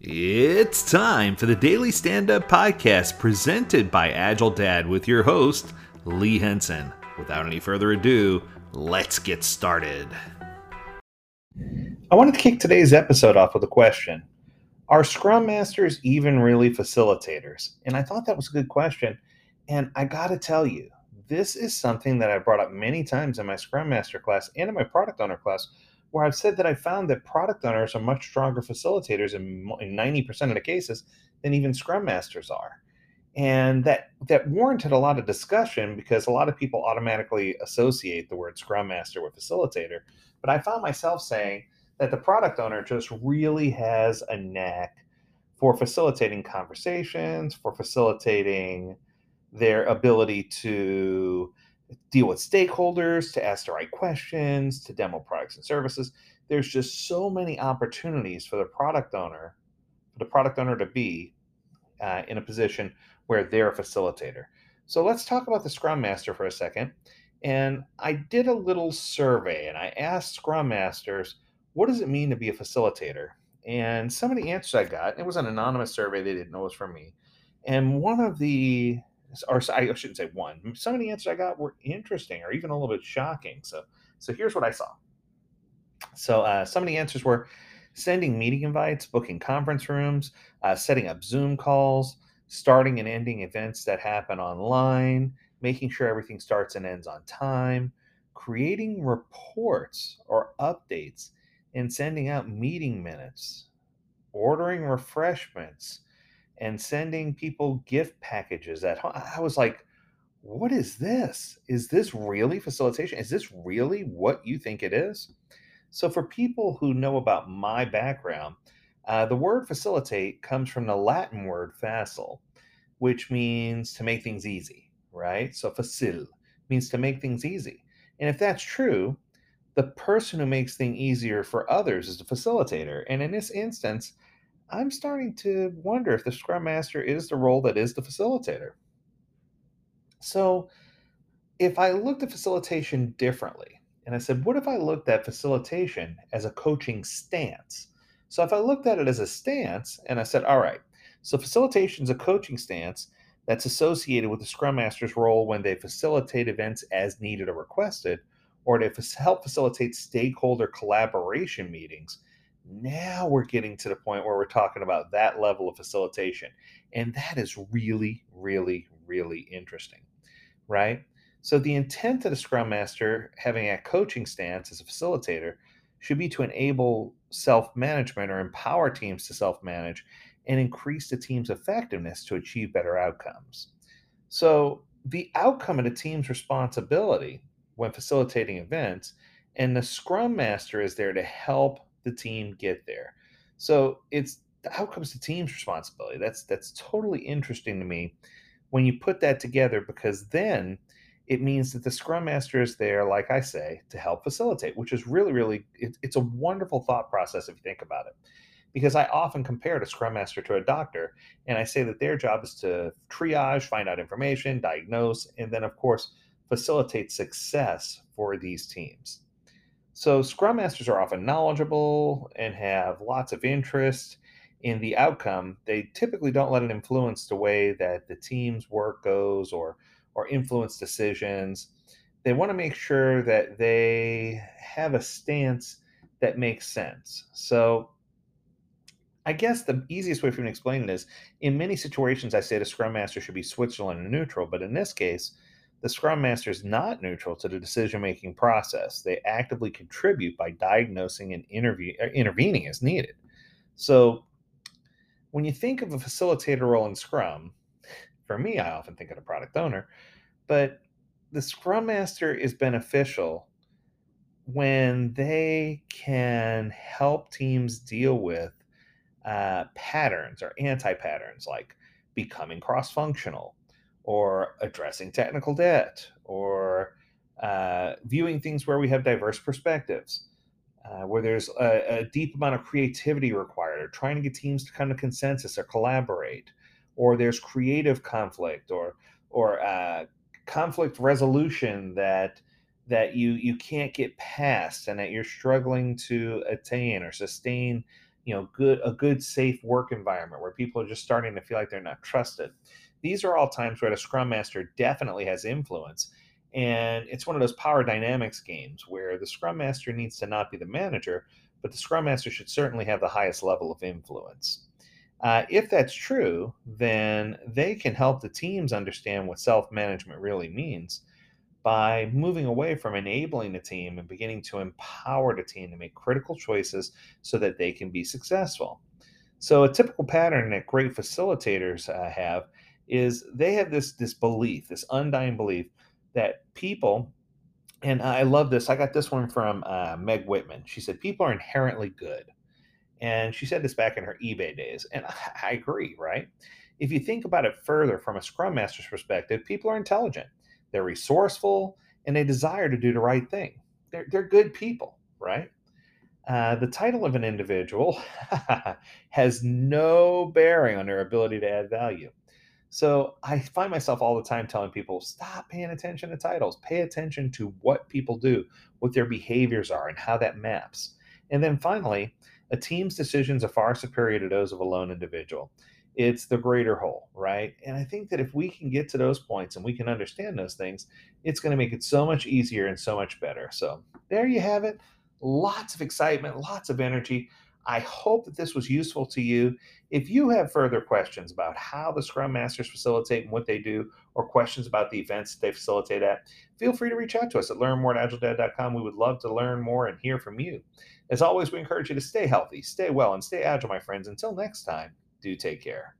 It's time for the Daily Stand Up Podcast presented by Agile Dad with your host, Lee Henson. Without any further ado, let's get started. I wanted to kick today's episode off with a question Are Scrum Masters even really facilitators? And I thought that was a good question. And I got to tell you, this is something that I brought up many times in my Scrum Master class and in my product owner class where I've said that I found that product owners are much stronger facilitators in, in 90% of the cases than even scrum masters are. And that that warranted a lot of discussion because a lot of people automatically associate the word scrum master with facilitator. But I found myself saying that the product owner just really has a knack for facilitating conversations, for facilitating their ability to deal with stakeholders, to ask the right questions, to demo products and services. There's just so many opportunities for the product owner, for the product owner to be uh, in a position where they're a facilitator. So let's talk about the Scrum Master for a second. And I did a little survey and I asked Scrum Masters, what does it mean to be a facilitator? And some of the answers I got, it was an anonymous survey, they didn't know it was from me. And one of the or I shouldn't say one. Some of the answers I got were interesting or even a little bit shocking. So, so here's what I saw. So, uh, some of the answers were sending meeting invites, booking conference rooms, uh, setting up Zoom calls, starting and ending events that happen online, making sure everything starts and ends on time, creating reports or updates, and sending out meeting minutes, ordering refreshments, and sending people gift packages at home. I was like, what is this? Is this really facilitation? Is this really what you think it is? So, for people who know about my background, uh, the word facilitate comes from the Latin word facile, which means to make things easy, right? So, facil means to make things easy. And if that's true, the person who makes things easier for others is the facilitator. And in this instance, I'm starting to wonder if the Scrum Master is the role that is the facilitator. So, if I looked at facilitation differently, and I said, what if I looked at facilitation as a coaching stance? So, if I looked at it as a stance and I said, all right, so facilitation is a coaching stance that's associated with the Scrum Master's role when they facilitate events as needed or requested, or to help facilitate stakeholder collaboration meetings now we're getting to the point where we're talking about that level of facilitation. And that is really, really, really interesting, right? So, the intent of the Scrum Master having a coaching stance as a facilitator should be to enable self management or empower teams to self manage and increase the team's effectiveness to achieve better outcomes. So, the outcome of the team's responsibility when facilitating events, and the Scrum Master is there to help the team get there. So it's the outcomes the team's responsibility. That's that's totally interesting to me when you put that together because then it means that the scrum master is there like i say to help facilitate which is really really it, it's a wonderful thought process if you think about it because i often compare a scrum master to a doctor and i say that their job is to triage find out information diagnose and then of course facilitate success for these teams so, Scrum Masters are often knowledgeable and have lots of interest in the outcome. They typically don't let it influence the way that the team's work goes or, or influence decisions. They want to make sure that they have a stance that makes sense. So, I guess the easiest way for me to explain it is in many situations, I say the Scrum Master should be Switzerland and neutral, but in this case, the Scrum Master is not neutral to the decision making process. They actively contribute by diagnosing and er, intervening as needed. So, when you think of a facilitator role in Scrum, for me, I often think of a product owner, but the Scrum Master is beneficial when they can help teams deal with uh, patterns or anti patterns like becoming cross functional, or addressing technical debt or uh, viewing things where we have diverse perspectives, uh, where there's a, a, deep amount of creativity required, or trying to get teams to come to consensus or collaborate, or there's creative conflict or or uh, conflict resolution that that you you can't get past and that you're struggling to attain or sustain you know, good a good safe work environment where people are just starting to feel like they're not trusted. These are all times where the scrum master definitely has influence. And it's one of those power dynamics games where the scrum master needs to not be the manager, but the scrum master should certainly have the highest level of influence. Uh, if that's true, then they can help the teams understand what self management really means by moving away from enabling the team and beginning to empower the team to make critical choices so that they can be successful. So, a typical pattern that great facilitators uh, have is they have this, this belief, this undying belief that people, and I love this, I got this one from uh, Meg Whitman. She said, People are inherently good. And she said this back in her eBay days. And I agree, right? If you think about it further from a Scrum Master's perspective, people are intelligent, they're resourceful, and they desire to do the right thing. They're, they're good people, right? Uh, the title of an individual has no bearing on their ability to add value. So I find myself all the time telling people stop paying attention to titles, pay attention to what people do, what their behaviors are, and how that maps. And then finally, a team's decisions are far superior to those of a lone individual. It's the greater whole, right? And I think that if we can get to those points and we can understand those things, it's going to make it so much easier and so much better. So there you have it. Lots of excitement, lots of energy. I hope that this was useful to you. If you have further questions about how the Scrum Masters facilitate and what they do, or questions about the events that they facilitate at, feel free to reach out to us at learnmore at agiledad.com. We would love to learn more and hear from you. As always, we encourage you to stay healthy, stay well, and stay agile, my friends. Until next time, do take care.